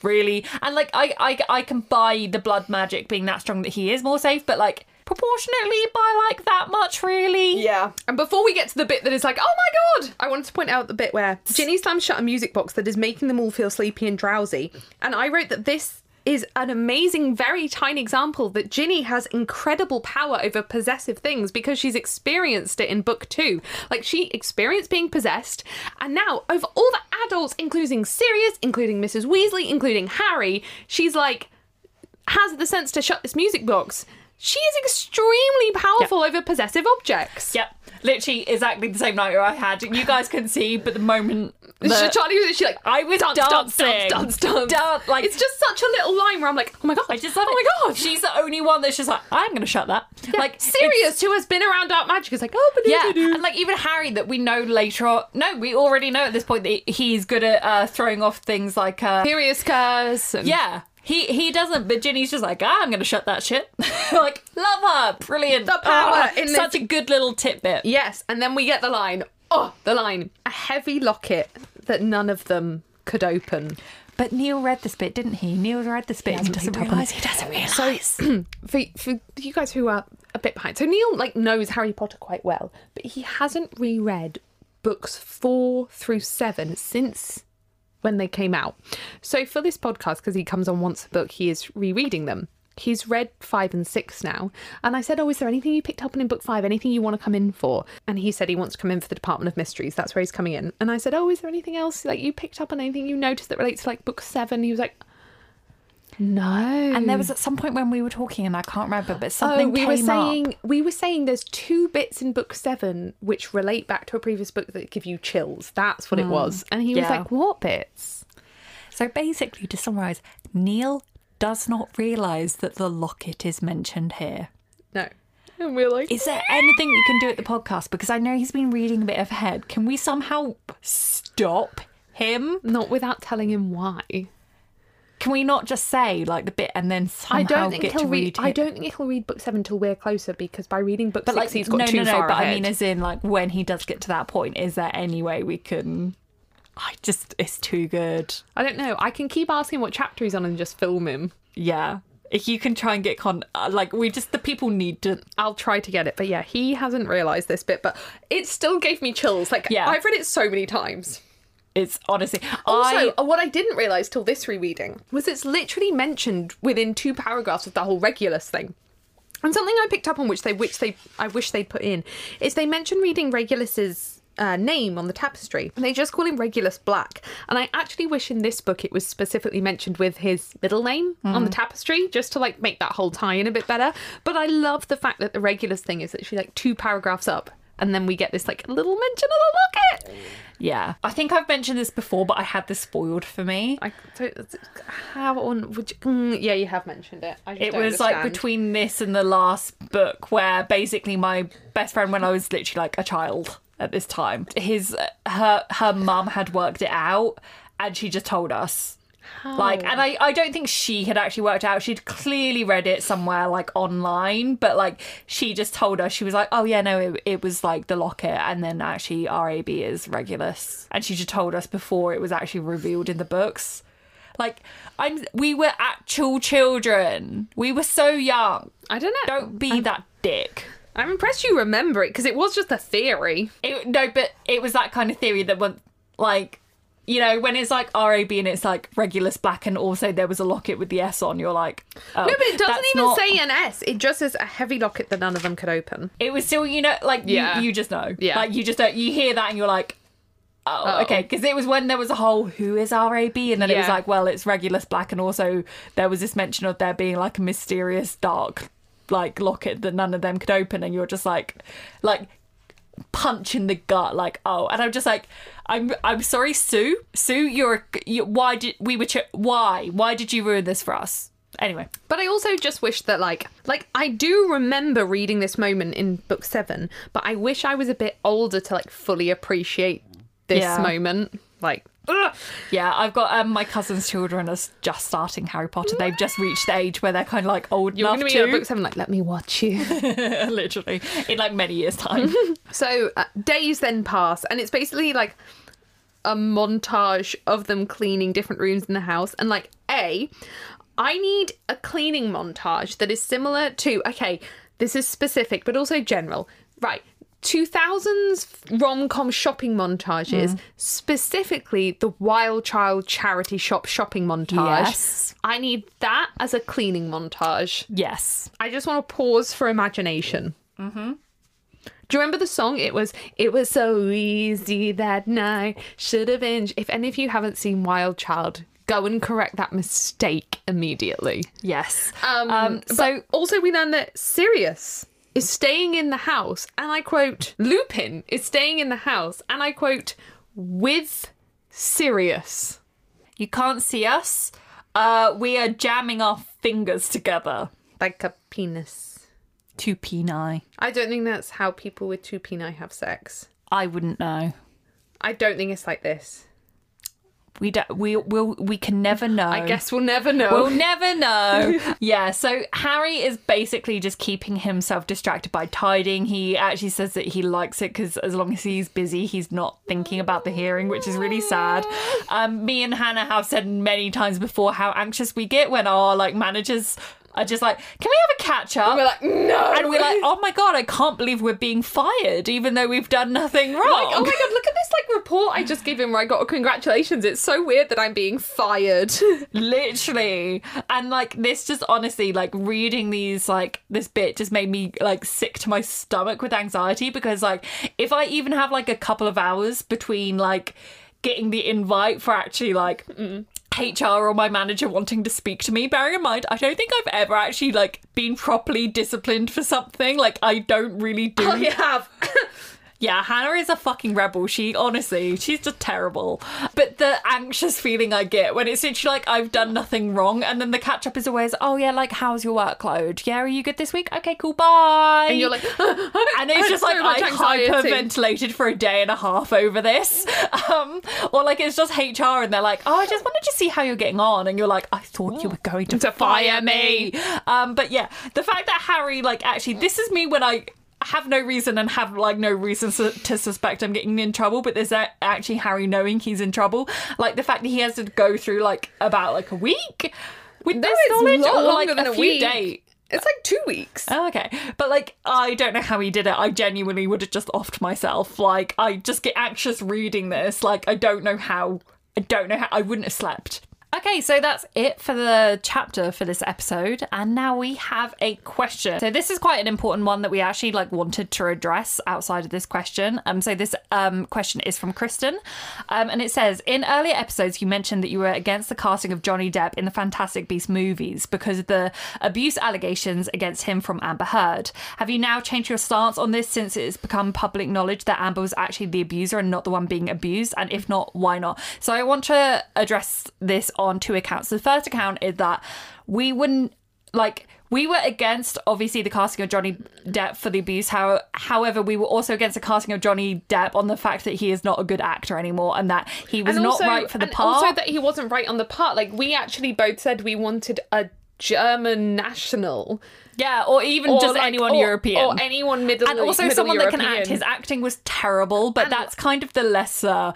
really, and like I, I, I can buy the blood magic being that strong that he is more safe, but like proportionately by like that much, really. Yeah. And before we get to the bit that is like, oh my god, I wanted to point out the bit where Ginny slams shut a music box that is making them all feel sleepy and drowsy. And I wrote that this is an amazing, very tiny example that Ginny has incredible power over possessive things because she's experienced it in book two. Like she experienced being possessed, and now over all the adults, including Sirius, including Mrs. Weasley, including Harry, she's like has the sense to shut this music box. She is extremely powerful over possessive objects. Yep, literally exactly the same nightmare I had. You guys couldn't see, but the moment that Charlie was she like I was dance, dance, dancing. dance, dance, dance. Dan- like it's just such a little line where I'm like, oh my god, I just love oh it. my god. she's the only one that's just like I'm going to shut that. Like Sirius, who has been around dark magic, is like, oh, but Yeah, and like even Harry that we know later on. No, we already know at this point that he's good at uh, throwing off things like. Uh, Sirius curse. And yeah, he he doesn't, but Ginny's just like, ah, I'm gonna shut that shit. like, love her, brilliant. The power Ah, in this- such a good little tidbit. Yes, and then we get the line. Oh, the line. A heavy locket that none of them could open. But Neil read this bit, didn't he? Neil read this bit. He, doesn't picked up on realise. He doesn't realise. for, for you guys who are a bit behind, so Neil like knows Harry Potter quite well, but he hasn't reread books four through seven since when they came out. So for this podcast, because he comes on once a book, he is rereading them. He's read five and six now. And I said, Oh, is there anything you picked up on in book five? Anything you want to come in for? And he said he wants to come in for the Department of Mysteries. That's where he's coming in. And I said, Oh, is there anything else like you picked up on anything you noticed that relates to like book seven? He was like, No. and there was at some point when we were talking, and I can't remember, but something Oh, we came were saying up. we were saying there's two bits in book seven which relate back to a previous book that give you chills. That's what it was. And he was Hmm. Like, What bits? So basically, to summarise, Neil does not realise that the locket is mentioned here. No. And we're like, Is there anything we can do at the podcast? Because I know he's been reading a bit ahead. Can we somehow stop him? not without telling him why. Can we not just say like the bit and then somehow I don't think get he'll to read. read? I don't think he'll read book seven till we're closer because by reading book But six, like, he's got no, too no, no. far But ahead. I mean, as in like when he does get to that point, is there any way we can? I just, it's too good. I don't know. I can keep asking what chapter he's on and just film him. Yeah. If you can try and get con, uh, like we just the people need to. I'll try to get it, but yeah, he hasn't realised this bit, but it still gave me chills. Like, Yeah. I've read it so many times. It's honestly. Also, I what I didn't realise till this rereading was it's literally mentioned within two paragraphs of the whole Regulus thing. And something I picked up on which they which they I wish they'd put in is they mention reading Regulus's uh, name on the tapestry. And they just call him Regulus Black. And I actually wish in this book it was specifically mentioned with his middle name on the tapestry, just to like make that whole tie in a bit better. But I love the fact that the Regulus thing is actually like two paragraphs up. And then we get this like little mention of the locket. Yeah. I think I've mentioned this before, but I had this spoiled for me. I don't, how on would you, mm, yeah you have mentioned it. I just It was like between this and the last book, where basically my best friend, when I was literally like a child at this time, his her her mum had worked it out, and she just told us. Like, and I, I don't think she had actually worked out. She'd clearly read it somewhere like online, but like she just told us she was like, oh yeah, no, it, it was like the locket, and then actually RAB is Regulus, and she just told us before it was actually revealed in the books. Like, I'm we were actual children. We were so young. I don't know. Don't be that dick. I'm impressed you remember it because it was just a theory. It, no, but it was that kind of theory that one like you know when it's like RAB and it's like Regulus Black and also there was a locket with the S on. You're like, oh, No, but it doesn't even not- say an S. It just says a heavy locket that none of them could open. It was still you know like Yeah. you, you just know Yeah. like you just don't you hear that and you're like. Oh, Oh. okay. Because it was when there was a whole who is RAB, and then it was like, well, it's Regulus Black, and also there was this mention of there being like a mysterious dark like locket that none of them could open, and you're just like, like punch in the gut, like oh, and I'm just like, I'm I'm sorry, Sue, Sue, you're, you why did we were ch- why why did you ruin this for us? Anyway, But I also just wish that, like, like I do remember reading this moment in book seven, but I wish I was a bit older to like fully appreciate this Yeah. moment. Like, ugh. Yeah, I've got um, my cousin's children are just starting Harry Potter. They've just reached the age where they're kind of like old you're enough going to be to, at book seven, like, let me watch you. literally, in like many years' time. So uh, days then pass, and it's basically like a montage of them cleaning different rooms in the house. And like, A, I need a cleaning montage that is similar to, okay, this is specific, but also general. Right. 2000s rom com shopping montages, specifically the Wild Child charity shop shopping montage. Yes. I need that as a cleaning montage. yes, I just want to pause for imagination. Mm-hmm. Do you remember the song? It was "It was so easy that night, should have been." If any of you haven't seen Wild Child, go and correct that mistake immediately. yes. Um, Um, so so also we learned that Sirius is staying in the house, and I quote: Lupin is staying in the house, and I quote, with Sirius. you can't see us. Uh, we are jamming our fingers together. Like a penis. Two peni. I don't think that's how people with two peni have sex. I wouldn't know. I don't think it's like this. We don't. We will. We can never know. I guess we'll never know. We'll never know. yeah, so Harry is basically just keeping himself distracted by tidying. He actually says that he likes it because as long as he's busy, he's not thinking about the hearing, which is really sad. Um, me and Hannah have said many times before how anxious we get when our like managers are just like, "Can we have a catch up?" we're like, no. and we're like, "Oh my god, I can't believe we're being fired, even though we've done nothing wrong." Like, oh my god, look at this like report I just gave him where I got a congratulations. It's so weird that I'm being fired. literally and like this just honestly like reading these like this bit just made me like sick to my stomach with anxiety because like if i even have like a couple of hours between like getting the invite for actually like HR or my manager wanting to speak to me. Bearing in mind, I don't think I've ever actually like been properly disciplined for something. Like I don't really do. have. Yeah, Hannah is a fucking rebel. She honestly, she's just terrible. But the anxious feeling I get when it's literally like I've done nothing wrong, and then the catch up is always, oh yeah, like how's your workload? Yeah, are you good this week? Okay, cool, bye. and you're like, and it's just like so much I anxiety. hyperventilated for a day and a half over this, um, or like it's just HR and they're like, "Oh, I just wanted to see how you're getting on," and you're like, "I thought you were going to, To fire me." Um, but yeah, the fact that Harry, like, actually, this is me when I have no reason and have like no reason to suspect I'm getting in trouble, but there's actually Harry knowing he's in trouble. Like the fact that he has to go through like about like a week with no, this knowledge, or like than a, a, few week. days. It's like two weeks. Oh, okay. But like, I don't know how he did it. I genuinely would have just offed myself. Like, I just get anxious reading this. Like, I don't know how. I don't know how. I wouldn't have slept. Okay, so that's it for the chapter for this episode, and now we have a question. So this is quite an important one that we actually like wanted to address outside of this question. Um, so this um question is from Kristen, um, and it says in earlier episodes you mentioned that you were against the casting of Johnny Depp in the Fantastic Beasts movies because of the abuse allegations against him from Amber Heard. Have you now changed your stance on this since it's become public knowledge that Amber was actually the abuser and not the one being abused? And if not, why not? So I want to address this two accounts. The first account is that we wouldn't like we were against obviously the casting of Johnny Depp for the abuse. How, however, we were also against the casting of Johnny Depp on the fact that he is not a good actor anymore and that he was and not also, right for the and part. Also that he wasn't right on the part. Like we actually both said we wanted a German national. yeah, or even Or just like- anyone or- European. Or anyone middle and also middle someone that can act. His acting was terrible, but that's kind of the lesser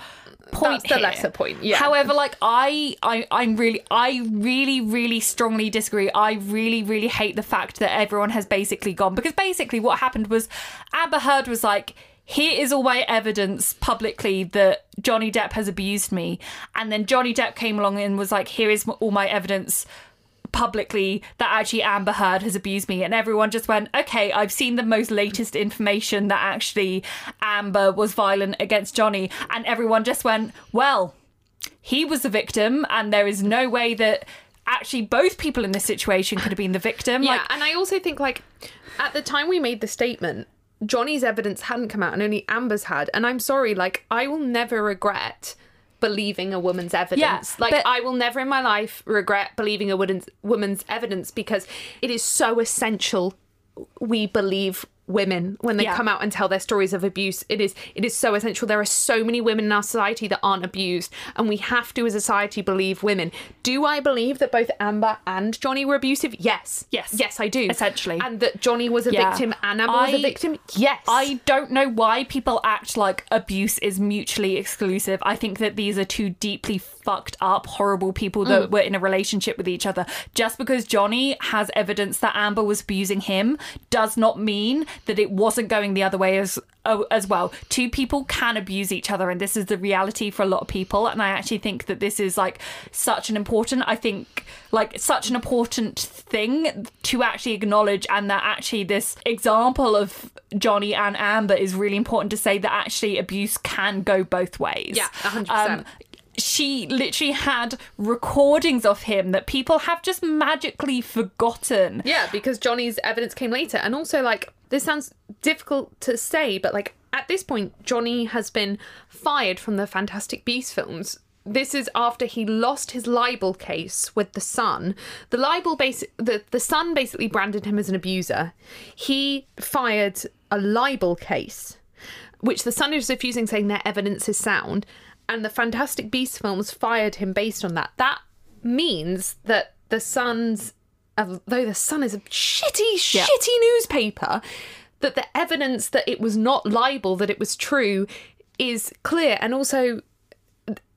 point That's the here. lesser point, yeah. However, like I, I, I'm really, I really, really strongly disagree. I really, really hate the fact that everyone has basically gone because basically what happened was Amber Heard was like. Here is all my evidence publicly that Johnny Depp has abused me. And then Johnny Depp came along and was like, here is all my evidence publicly that actually Amber Heard has abused me, and everyone just went, okay, I've seen the most latest information that actually Amber was violent against Johnny, and everyone just went, well, he was the victim, and there is no way that actually both people in this situation could have been the victim. Yeah, Like, and I also think like at the time we made the statement, Johnny's evidence hadn't come out and only Amber's had. And I'm sorry, like I will never regret believing a woman's evidence. like but- I will never in my life regret believing a woman's woman's evidence because it is so essential we believe women when they Yeah. come out and tell their stories of abuse it is it is so essential there are so many women in our society that aren't abused and we have to as a society believe women do i believe that both amber and johnny were abusive yes Yes. yes i do Essentially. and that johnny was a Yeah. victim and amber was a victim yes I don't know why people act like abuse is mutually exclusive. I think that these are two deeply fucked up, horrible people that Mm. were in a relationship with each other. Just because Johnny has evidence that Amber was abusing him does not mean that it wasn't going the other way as oh, as well. Two people can abuse each other, and this is the reality for a lot of people. And I actually think that this is like such an important. I think like such an important thing to actually acknowledge, and that actually this example of Johnny and Amber is really important to say that actually abuse can go both ways. Yeah, 100%. Um, she literally had recordings of him that people have just magically forgotten. Yeah, because Johnny's evidence came later. And also, like, this sounds difficult to say, but like, at this point, Johnny has been fired from the Fantastic Beasts films. This is after he lost his libel case with the Sun. The libel basic the, the Sun basically branded him as an abuser. He fired a libel case, which the Sun is refusing, saying their evidence is sound, and the Fantastic Beasts films fired him based on that. That means that the Sun's although the Sun is a shitty, Yeah. shitty newspaper, that the evidence that it was not libel, that it was true, is clear. And also,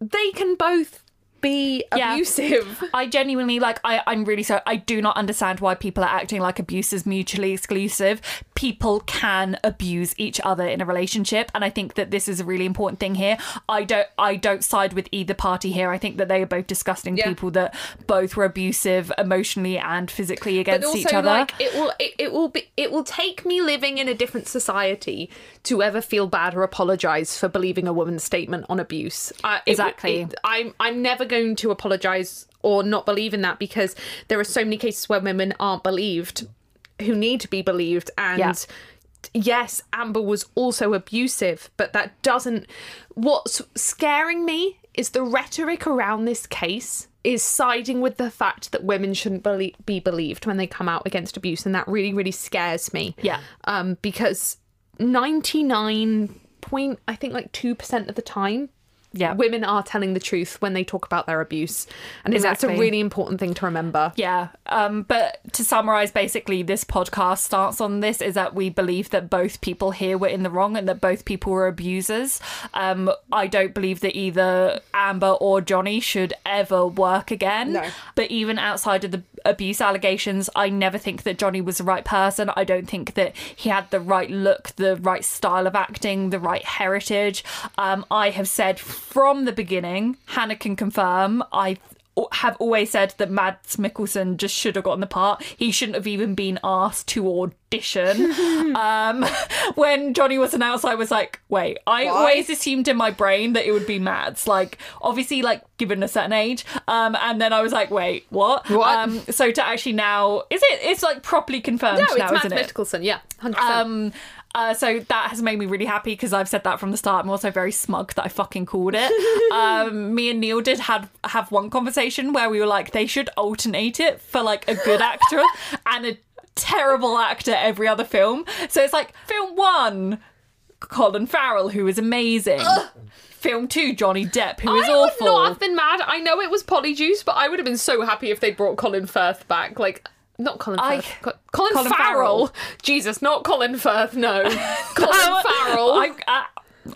they can both be Yeah. abusive. I genuinely like I, I'm really sorry. I do not understand why people are acting like abuse is mutually exclusive. People can abuse each other in a relationship, and I think that this is a really important thing here. I don't I don't side with either party here. I think that they are both disgusting Yeah. people that both were abusive emotionally and physically against also, each other. like it will, it, it will be, it will take me living in a different society to ever feel bad or apologize for believing a woman's statement on abuse. Uh, it- Exactly. it- I'm, I'm never going to apologize or not believe in that because there are so many cases where women aren't believed, who need to be believed, and. Yeah. Yes, Amber was also abusive, but that doesn't. What's scaring me is the rhetoric around this case is siding with the fact that women shouldn't belie- be believed when they come out against abuse, and that really, really scares me. Yeah. Um, because ninety nine point, I think, like two percent of the time, Yeah. women are telling the truth when they talk about their abuse, and think that's a really important thing to remember. Yeah. Um, but to summarize, basically, this podcast stance on this is that we believe that both people here were in the wrong and that both people were abusers. Um, I don't believe that either Amber or Johnny should ever work again. No. But even outside of the abuse allegations, I never think that Johnny was the right person. I don't think that he had the right look, the right style of acting, the right heritage. Um, I have said from the beginning, Hannah can confirm, I have always said that Mads Mikkelsen just should have gotten the part. He shouldn't have even been asked to audition. um, when Johnny was announced, I was like, wait, I always assumed in my brain that it would be Mads. Like, obviously, like given a certain age. Um, and then I was like, wait, what? What? Um, so to actually now, is it? It's like properly confirmed No, now, it's Matt isn't it? Mikkelsen. Yeah, hundred percent. Uh, so that has made me really happy because I've said that from the start. I'm also very smug that I fucking called it. um, me and Neil did had have one conversation where we were like, they should alternate it for like a good actor and a terrible actor every other film. So it's like film one, Colin Farrell, who is amazing. Film two, Johnny Depp, who is I awful. would not have been mad. I know it was Polyjuice, but I would have been so happy if they brought Colin Firth back. Like, not Colin I- Firth. Co- Colin, Colin Farrell. Farrell. Jesus, not Colin Firth. No, Colin Farrell. I, I,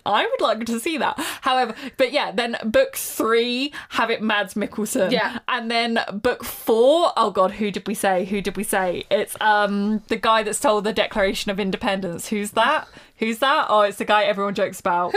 I would like to see that. However, but yeah, then book three, have it Mads Mikkelsen. Yeah. And then book four, oh god, who did we say? Who did we say? It's um the guy that stole the Declaration of Independence. Who's that? Who's that? Oh, it's the guy everyone jokes about.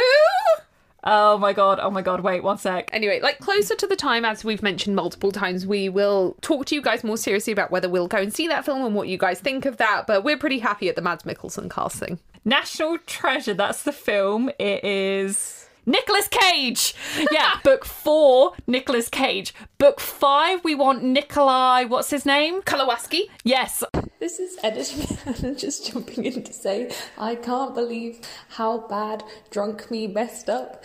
Oh my god, oh my god, wait, one sec. Anyway, like closer to the time, as we've mentioned multiple times, we will talk to you guys more seriously about whether we'll go and see that film and what you guys think of that. But we're pretty happy at the Mads Mikkelsen casting. National Treasure, that's the film. It is Nicolas Cage. Yeah, book four, Nicolas Cage. Book five, we want Nikolai, what's his name? Kalawaski. Yes. This is editing and just jumping in to say I can't believe how bad drunk me messed up.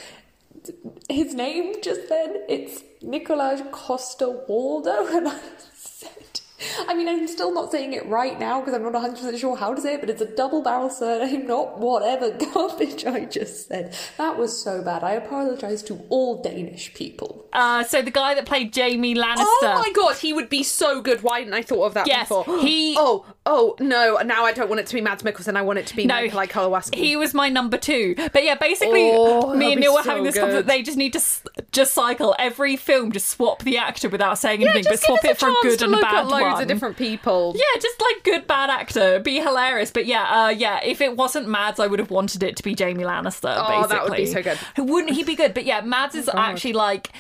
His name just then it's Nikolaj Costa Waldo and I said I mean I'm still not saying it right now because I'm not 100% sure how to say it but it's a double barrel surname not whatever garbage I just said. That was so bad. I apologize to all Danish people. Uh, so the guy that played Jaime Lannister. Oh my god, he would be so good. Why didn't I thought of that Yes, before? he- Oh, oh no! Now I don't want it to be Mads Mikkelsen. I want it to be No, Nikolai Kalawaski. He was my number two. But yeah, basically, Oh, me and Neil were so having this conversation. They just need to s- just cycle every film, just swap the actor without saying yeah, anything, but just swap it for a good and a bad at loads of different people. Yeah, just like good bad actor, be hilarious. But yeah, uh, yeah. If it wasn't Mads, I would have wanted it to be Jaime Lannister. Oh, basically, that would be so good. Wouldn't he be good? But yeah, Mads is actually like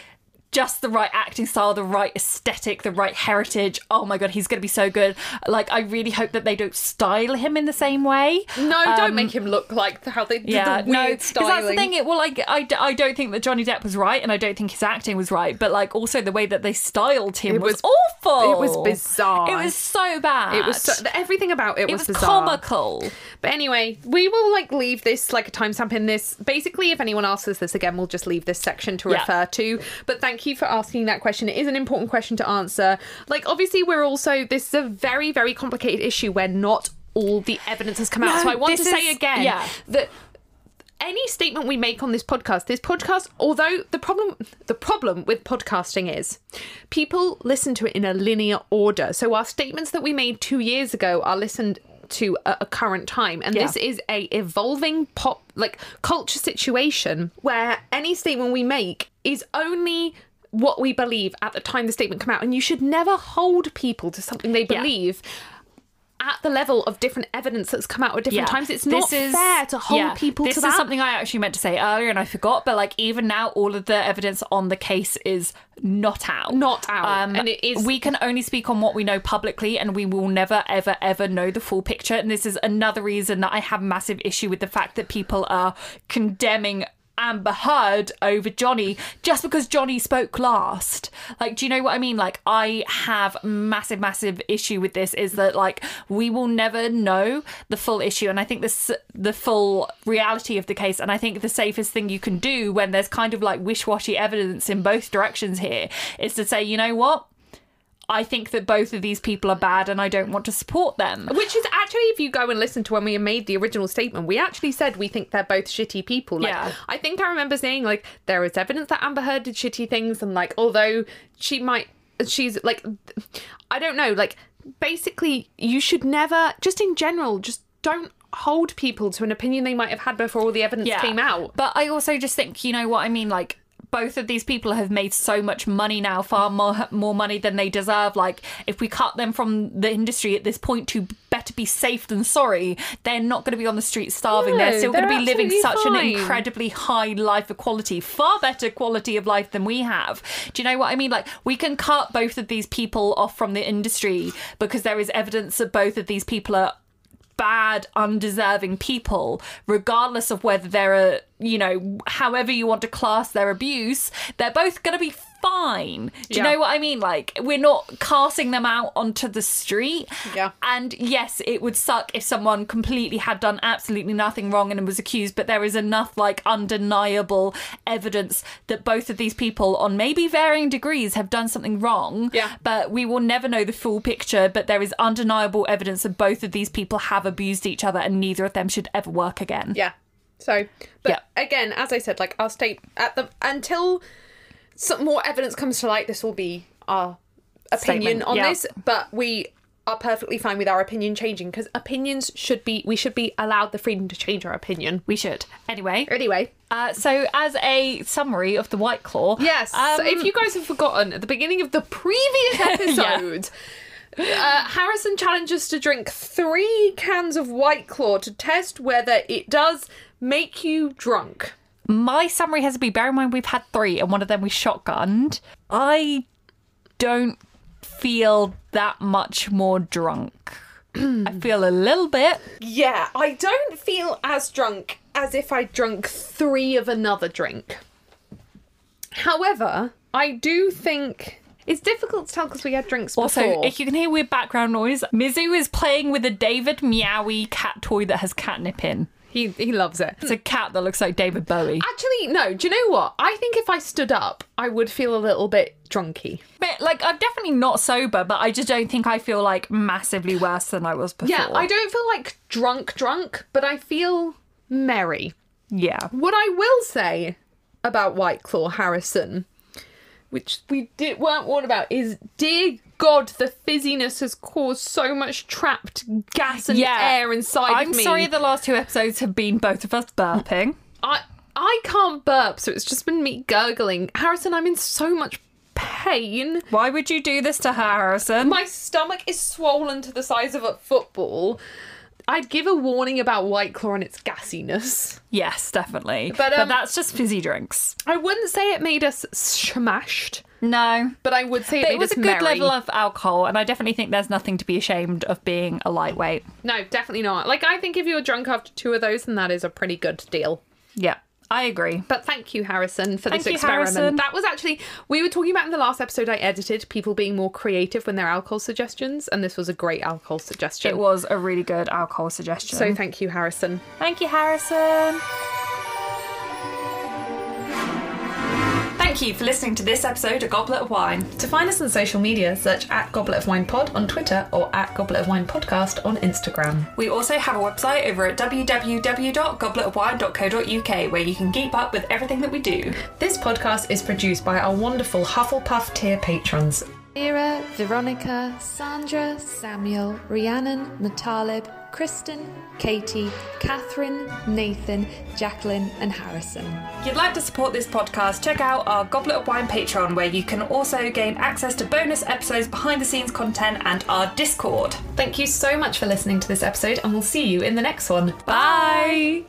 just the right acting style, the right aesthetic, the right heritage. Oh my god, he's going to be so good. Like, I really hope that they don't style him in the same way. No, don't make him look like how they did Um, Yeah, the no, weird because styling. that's the thing. It well, like I, I don't think that Johnny Depp was right, and I don't think his acting was right. But like also the way that they styled him was, was- awful. it was bizarre. It was so bad. It was so, everything about it, It was, was comical. But anyway, we will like leave this like a timestamp in this. Basically, if anyone asks us this again, we'll just leave this section to Yeah. refer to. But thank you for asking that question. It is an important question to answer. Like, obviously, we're also this is a very very complicated issue where not all the evidence has come out. No, so I want to this say again yeah. that any statement we make on this podcast this podcast although the problem the problem with podcasting is people listen to it in a linear order so our statements that we made 2 years ago are listened to at a current time and Yeah. this is a evolving pop like culture situation where any statement we make is only what we believe at the time the statement come out and you should never hold people to something they Yeah. believe at the level of different evidence that's come out at different times it's not fair to hold yeah, people this to is something I actually meant to say earlier and I forgot. But like even now, all of the evidence on the case is not out. Not out. Um, and it is- We can only speak on what we know publicly, and we will never, ever, ever know the full picture. And this is another reason that I have massive issue with the fact that people are condemning. Amber Heard over Johnny just because Johnny spoke last. Like, do you know what I mean? Like, I have massive, massive issue with this. Is that like we will never know the full issue, and I think this the full reality of the case. And I think the safest thing you can do when there's kind of like wish-washy evidence in both directions here is to say, you know what? I think that both of these people are bad, and I don't want to support them. Which is actually, if you go and listen to when we made the original statement, we actually said we think they're both shitty people. Like, Yeah. I think I remember saying like there is evidence that Amber Heard did shitty things, and like although she might, she's like, I don't know, like basically you should never, just in general, just don't hold people to an opinion they might have had before all the evidence came out. But I also just think, you know what I mean? Like, both of these people have made so much money now, far more more money than they deserve. Like, if we cut them from the industry at this point to better be safe than sorry, they're not going to be on the street starving. No, they're still going to be living such an incredibly high life equality, far better quality of life than we have. Do you know what I mean? Like, we can cut both of these people off from the industry because there is evidence that both of these people are bad, undeserving people, regardless of whether they're a, you know, however you want to class their abuse, they're both going to be fine. Do you Yeah. know what I mean? Like, we're not casting them out onto the street. Yeah. And yes, it would suck if someone completely had done absolutely nothing wrong and was accused, but there is enough, like, undeniable evidence that both of these people, on maybe varying degrees, have done something wrong. Yeah. But we will never know the full picture, but there is undeniable evidence that both of these people have abused each other and neither of them should ever work again. Yeah. So, but again, as I said, like our state at the until some more evidence comes to light, this will be our opinion Statement, on yeah. this. But we are perfectly fine with our opinion changing because opinions should be we should be allowed the freedom to change our opinion. We should. Anyway, Anyway, uh, so as a summary of the White Claw, yes. um, so if you guys have forgotten, at the beginning of the previous episode. Uh, Harrison challenges to drink three cans of White Claw to test whether it does make you drunk. My summary has to be bear in mind we've had three and one of them we shotgunned. I don't feel that much more drunk. I feel a little bit. Yeah, I don't feel as drunk as if I drunk three of another drink. However, I do think it's difficult to tell because we had drinks Also, before. if you can hear weird background noise, Mizu is playing with a David Meowie cat toy that has catnip in. He he loves it. It's a cat that looks like David Bowie. Actually, no. Do you know what? I think if I stood up, I would feel a little bit drunky. But like, I'm definitely not sober, but I just don't think I feel like massively worse than I was before. Yeah, I don't feel like drunk, drunk, but I feel merry. Yeah. What I will say about White Claw Harrison, which we did, weren't warned about, is dear God, the fizziness has caused so much trapped gas and Yeah. air inside me. I'm me. sorry the last two episodes have been both of us burping. I I can't burp, so it's just been me gurgling. Harrison, I'm in so much pain. Why would you do this to Harrison? My stomach is swollen to the size of a football. I'd give a warning about White Claw and its gassiness. yes, definitely. But, But, um, that's just fizzy drinks. I wouldn't say it made us smashed, No. but I would say it was a good merry. level of alcohol, and I definitely think there's nothing to be ashamed of being a lightweight. No, definitely not. Like I think if you're drunk after two of those, then that is a pretty good deal. Yeah, I agree. But thank you, Harrison, for Thank this you, experiment. Harrison. That was actually we were talking about in the last episode I edited people being more creative when their alcohol suggestions, and this was a great alcohol suggestion. It was a really good alcohol suggestion. So thank you, Harrison. Thank you, Harrison. Thank you for listening to this episode of Goblet of Wine. To find us on social media, search at Goblet of Wine Pod on Twitter or at Goblet of Wine Podcast on Instagram. We also have a website over at www.gobletofwine.co.uk where you can keep up with everything that we do. This podcast is produced by our wonderful Hufflepuff tier patrons. Vera, Veronica, Sandra, Samuel, Rhiannon, Matalib, Kristen, Katie, Catherine, Nathan, Jacqueline, and Harrison. If you'd like to support this podcast, check out our Goblet of Wine Patreon, where you can also gain access to bonus episodes, behind the scenes content, and our Discord. Thank you so much for listening to this episode, and we'll see you in the next one. Bye.